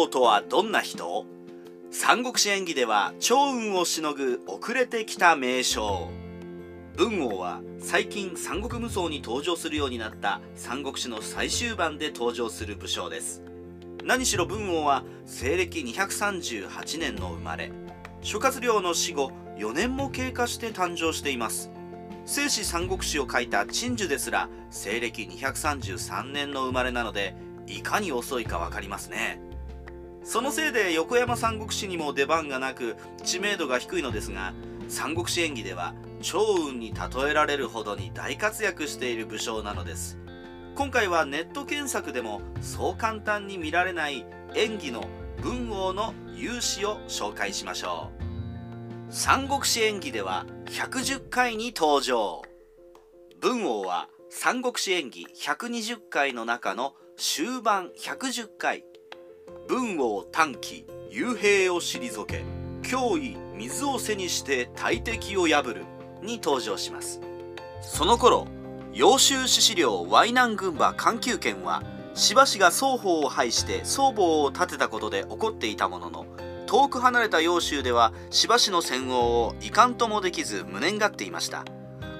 王とはどんな人？三国志演義では趙雲をしのぐ遅れてきた名将。文王は最近三国無双に登場するようになった三国志の最終盤で登場する武将です。何しろ文王は西暦238年の生まれ諸葛亮の死後4年も経過して誕生しています。聖史三国志を書いた陳寿ですら西暦233年の生まれなのでいかに遅いか分かりますね。そのせいで横山三国志にも出番がなく知名度が低いのですが三国志演義では趙雲に例えられるほどに大活躍している武将なのです。今回はネット検索でもそう簡単に見られない演技の文王の勇姿を紹介しましょう。三国志演義では110回に登場。文王は三国志演義120回の中の終盤110回文王短期幽閉を退け脅威水を背にして大敵を破るに登場します。その頃揚州志士領淮南軍馬環球圏はしばしが双方を排して双方を立てたことで起こっていたものの遠く離れた揚州ではしばしの戦王をいかんともできず無念がっていました。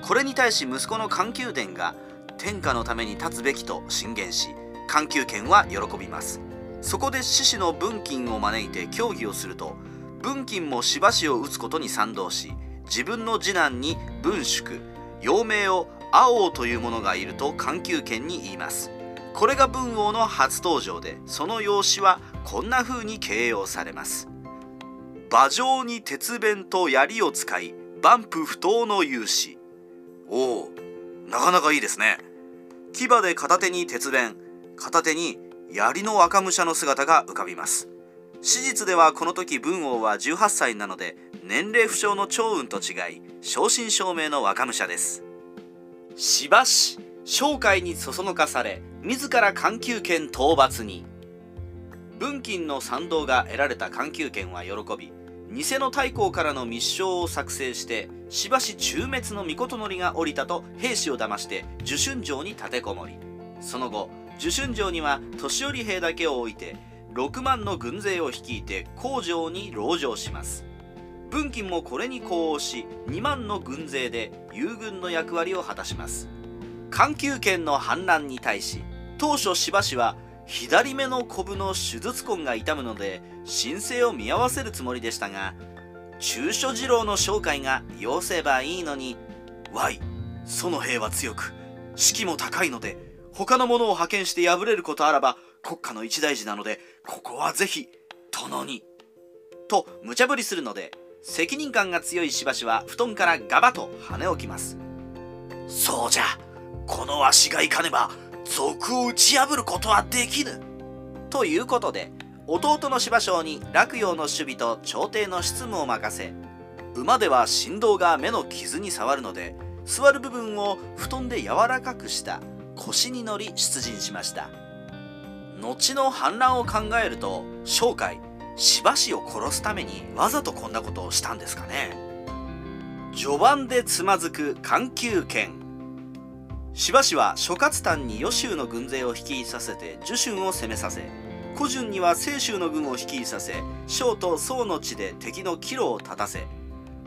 これに対し息子の環球伝が天下のために立つべきと進言し環球圏は喜びます。そこで獅子の文金を招いて協議をすると文金もしばしを打つことに賛同し自分の次男に文宿幼名を青王というものがいると環球圏に言います。これが文王の初登場でその用紙はこんな風に形容されます。馬上に鉄弁と槍を使い万夫不当の勇士。おおなかなかいいですね。牙で片手に鉄弁片手に槍の若武者の姿が浮かびます。史実ではこの時文王は18歳なので年齢不詳の趙雲と違い正真正銘の若武者です。しばし商会にそそのかされ自ら環球圏討伐に。文金の賛同が得られた環球圏は喜び偽の太閤からの密書を作成してしばし中滅の御が降りたと兵士を騙して受春城に立てこもりその後受春城には年寄り兵だけを置いて6万の軍勢を率いて工場に籠城します。文金もこれに呼応し2万の軍勢で友軍の役割を果たします。環球圏の反乱に対し当初しばしは左目のコブの手術痕が痛むので申請を見合わせるつもりでしたが中所次郎の紹介が要せばいいのに「Y その兵は強く士気も高いので他の者を派遣して敗れることあらば国家の一大事なのでここはぜひ殿に」と無茶ぶりするので責任感が強いしばしは布団からガバと跳ね起きます。そうじゃこのわしが行かねば賊を打ち破ることはできぬ。ということで弟の芝生に洛陽の守備と朝廷の執務を任せ馬では振動が目の傷に触るので座る部分を布団で柔らかくした。腰に乗り出陣しました。後の反乱を考えると商海しばしを殺すためにわざとこんなことをしたんですかね。序盤でつまずく環球圏しばしは諸葛丹に余州の軍勢を率いさせて受春を攻めさせ古順には清州の軍を率いさせ将と宋の地で敵の岐路を立たせ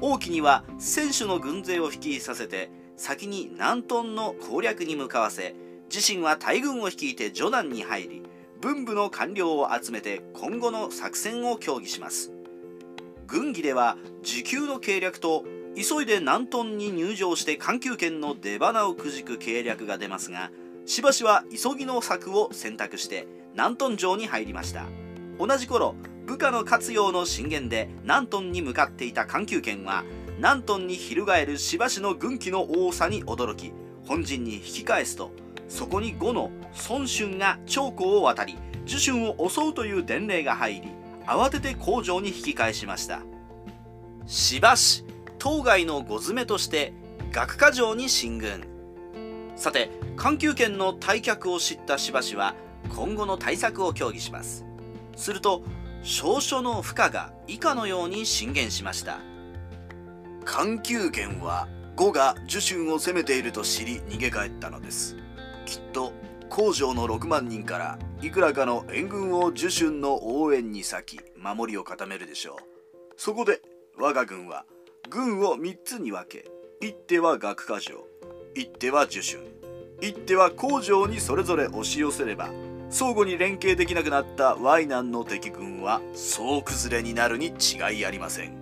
王毅には選手の軍勢を率いさせて先に南東の攻略に向かわせ自身は大軍を率いて序南に入り文武の官僚を集めて今後の作戦を協議します。軍議では時給の計略と急いで南東に入場して環球圏の出花をくじく計略が出ますがしばしは急ぎの策を選択して南東城に入りました。同じ頃部下の活用の進言で南東に向かっていた環球圏は南東に翻るしばしの軍機の多さに驚き本陣に引き返すとそこに呉の孫春が長江を渡り受春を襲うという伝令が入り慌てて工場に引き返しました。しばし当該の呉詰めとして学科城に進軍。さて環球圏の退却を知ったしばしは今後の対策を協議します。すると少々の負荷が以下のように進言しました。環球圏は呉が受春を攻めていると知り逃げ帰ったのです。きっと工場の6万人からいくらかの援軍を受春の応援に先守りを固めるでしょう。そこで我が軍は軍を3つに分け一手は学科城一手は受春一手は工場にそれぞれ押し寄せれば相互に連携できなくなったワイナンの敵軍は総崩れになるに違いありません。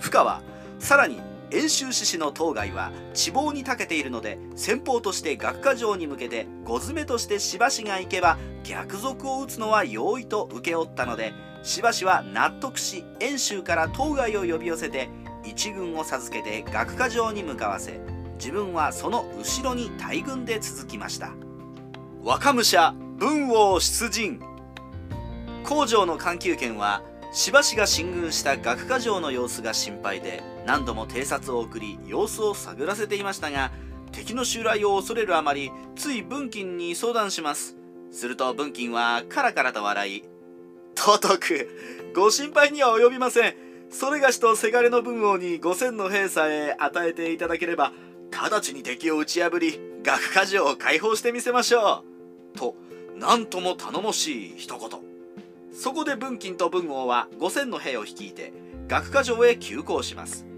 負荷はさらに遠州志士の当該は地望に長けているので先方として学科城に向けて五詰めとしてしばしが行けば逆賊を撃つのは容易と請け負ったのでしばしは納得し遠州から当該を呼び寄せて一軍を授けて学科城に向かわせ自分はその後ろに大軍で続きました。若武者文王出陣。工場の環球圏はしばしが進軍した学科城の様子が心配で何度も偵察を送り様子を探らせていましたが敵の襲来を恐れるあまりつい文金に相談します。すると文金はカラカラと笑い「尊くご心配には及びません。それがしとせがれの文王に5,000の兵さえ与えていただければ直ちに敵を打ち破り学科城を解放してみせましょう」と何とも頼もしい一言。そこで文金と文王は5,000の兵を率いて学科城へ急行します。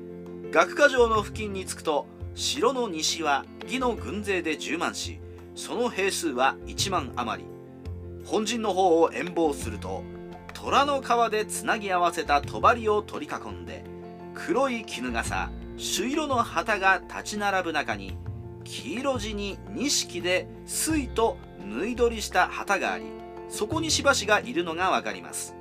学科城の付近に着くと城の西は義の軍勢で10万しその兵数は1万余り。本陣の方を遠望すると虎の皮でつなぎ合わせた帳を取り囲んで黒い絹笠朱色の旗が立ち並ぶ中に黄色地に錦で水と縫い取りした旗がありそこにしばしがいるのがわかります。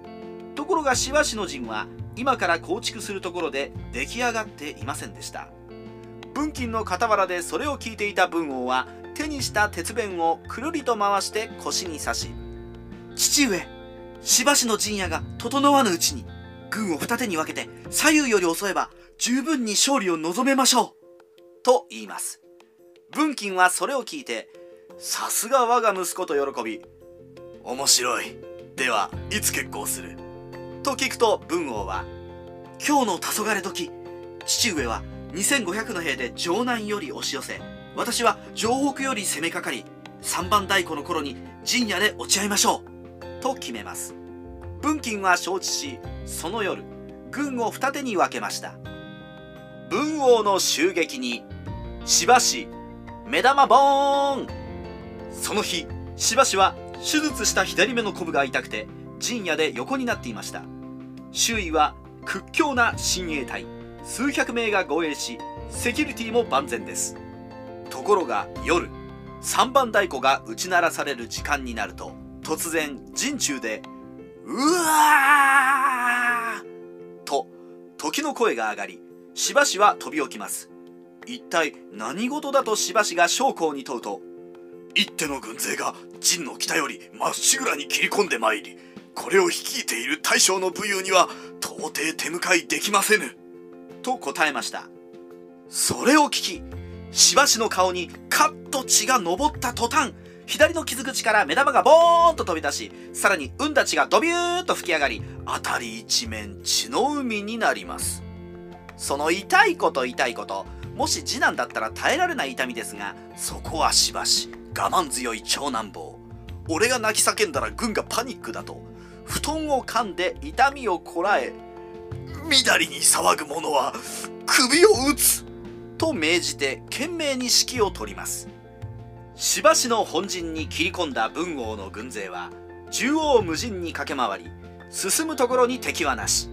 ところがしばしの陣は今から構築するところで出来上がっていませんでした。文金の傍らでそれを聞いていた文王は手にした鉄弁をくるりと回して腰に刺し父上しばしの陣屋が整わぬうちに軍を二手に分けて左右より襲えば十分に勝利を望めましょうと言います。文金はそれを聞いてさすが我が息子と喜び面白い。ではいつ結婚する？と聞くと文王は今日の黄昏時父上は2500の兵で城南より押し寄せ私は城北より攻めかかり三番太鼓の頃に陣屋で落ち合いましょうと決めます。文金は承知しその夜軍を二手に分けました。文王の襲撃にしばし目玉ボーン。その日しばしは手術した左目のコブが痛くて陣屋で横になっていました。周囲は屈強な親衛隊。数百名が護衛しセキュリティも万全です。ところが夜三番太鼓が打ち鳴らされる時間になると突然陣中で「うわー!」と時の声が上がりしばしは飛び起きます。一体何事だとしばしが将校に問うと一手の軍勢が陣の北よりまっしぐらに切り込んでまいりこれを率いている大将の武勇には到底手向かいできませぬ。と答えました。それを聞きしばしの顔にカッと血が上った途端左の傷口から目玉がボーンと飛び出しさらに運立ちがドビューッと吹き上がり辺り一面血の海になります。その痛いこと痛いこともし次男だったら耐えられない痛みですがそこはしばし我慢強い長男坊。俺が泣き叫んだら軍がパニックだと布団を噛んで痛みをこらえみだりに騒ぐ者は首を打つと命じて懸命に指揮を取ります。しばしの本陣に切り込んだ文王の軍勢は縦横無尽に駆け回り進むところに敵はなし。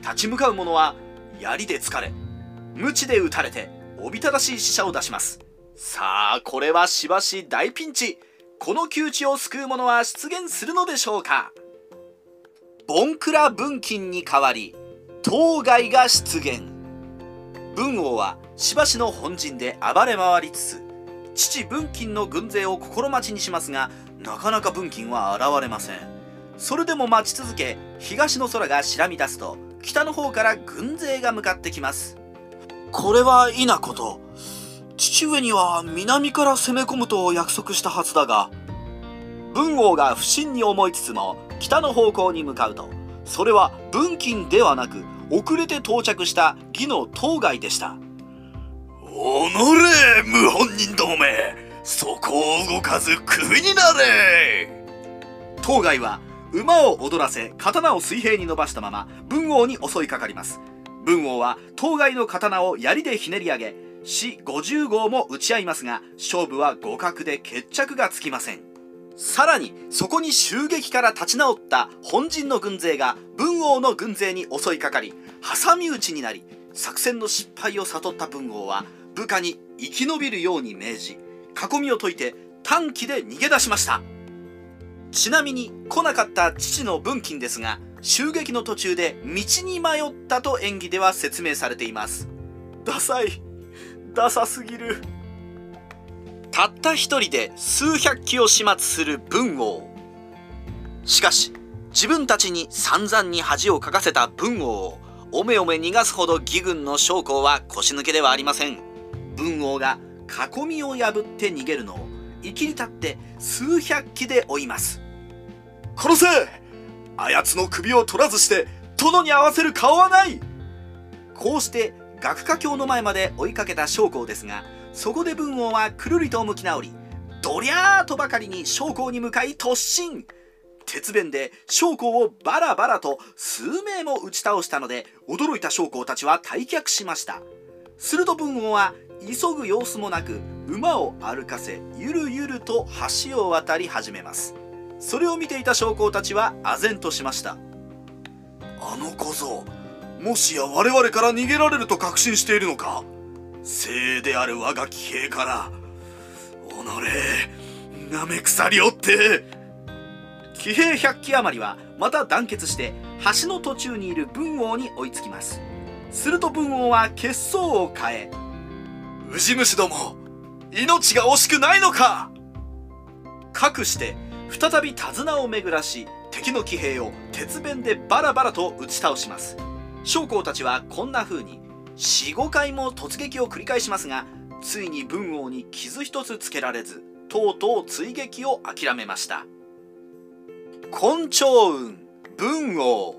立ち向かう者は槍で疲れ鞭で撃たれておびただしい死者を出します。さあこれはしばし大ピンチ。この窮地を救う者は出現するのでしょうか？ボンクラ文金に代わり当該が出現。文王はしばしの本陣で暴れ回りつつ父文金の軍勢を心待ちにしますがなかなか文金は現れません。それでも待ち続け東の空が白み出すと北の方から軍勢が向かってきます。これは否こと。父上には南から攻め込むと約束したはずだが文王が不審に思いつつも北の方向に向かうとそれは文金ではなく遅れて到着した義の当該でした。おのれ謀反人どもめそこを動かず首になれ。当該は馬を踊らせ刀を水平に伸ばしたまま文王に襲いかかります。文王は当該の刀を槍でひねり上げ死50号も打ち合いますが勝負は互角で決着がつきませんさらにそこに襲撃から立ち直った本陣の軍勢が文王の軍勢に襲いかかり挟み撃ちになり作戦の失敗を悟った文王は部下に生き延びるように命じ囲みを解いて短期で逃げ出しました。ちなみに来なかった父の文金ですが襲撃の途中で道に迷ったと演技では説明されています。ダサい。ダサすぎる。たった一人で数百機を始末する文王。しかし自分たちに散々に恥をかかせた文王をおめおめ逃がすほど義軍の将校は腰抜けではありません。文王が囲みを破って逃げるのを生きり立って数百機で追います。殺せ!あやつの首を取らずして殿に合わせる顔はない!こうして学科教の前まで追いかけた将校ですがそこで文王はくるりと向き直りどりゃーとばかりに将校に向かい突進。鉄弁で将校をバラバラと数名も打ち倒したので驚いた将校たちは退却しました。すると文王は急ぐ様子もなく馬を歩かせゆるゆると橋を渡り始めます。それを見ていた将校たちは唖然としました。あの小僧もしや我々から逃げられると確信しているのか？精鋭である我が騎兵から己なめくさりおって騎兵100機余りはまた団結して橋の途中にいる文王に追いつきます。すると文王は血相を変えウジ虫ども命が惜しくないのか!かくして再び手綱を巡らし敵の騎兵を鉄弁でバラバラと打ち倒します。将校たちはこんな風に45回も突撃を繰り返しますがついに文王に傷一つつけられずとうとう追撃を諦めました。根性雲文王。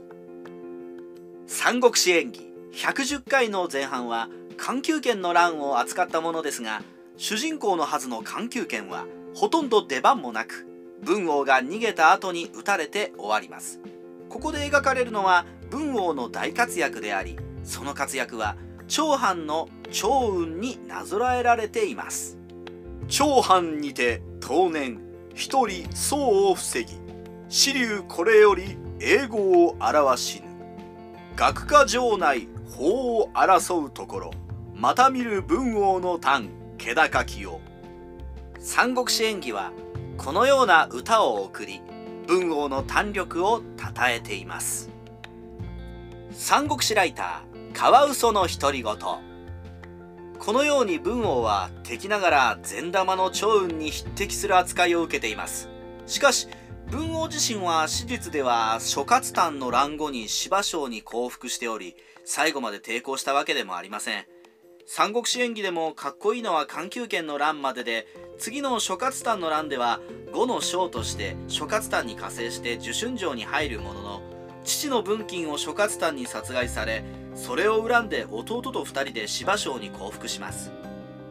三国志演義110回の前半は環球圏の乱を扱ったものですが主人公のはずの環球圏はほとんど出番もなく文王が逃げた後に撃たれて終わります。ここで描かれるのは文王の大活躍でありその活躍は長藩の長雲になぞらえられています。長藩にて当年一人僧を防ぎ支流これより英語を表しぬ。学科城内法を争うところまた見る文王の短気高きを三国志演義はこのような歌を送り文王の胆力を称えています。三国志ライターカワウソの独り言。このように文王は敵ながら善玉の長雲に匹敵する扱いを受けています。しかし文王自身は史実では諸葛丹の乱後に芝生に降伏しており最後まで抵抗したわけでもありません。三国志演義でもかっこいいのは環球圏の乱までで次の諸葛丹の乱では呉の将として諸葛丹に加勢して受春城に入るものの父の文金を諸葛丹に殺害されそれを恨んで弟と2人で芝生に降伏します。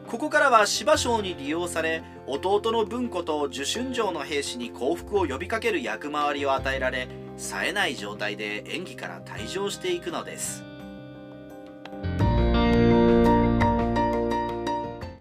ここからは芝生に利用され弟の文子と受春城の兵士に降伏を呼びかける役回りを与えられ冴えない状態で演技から退場していくのです。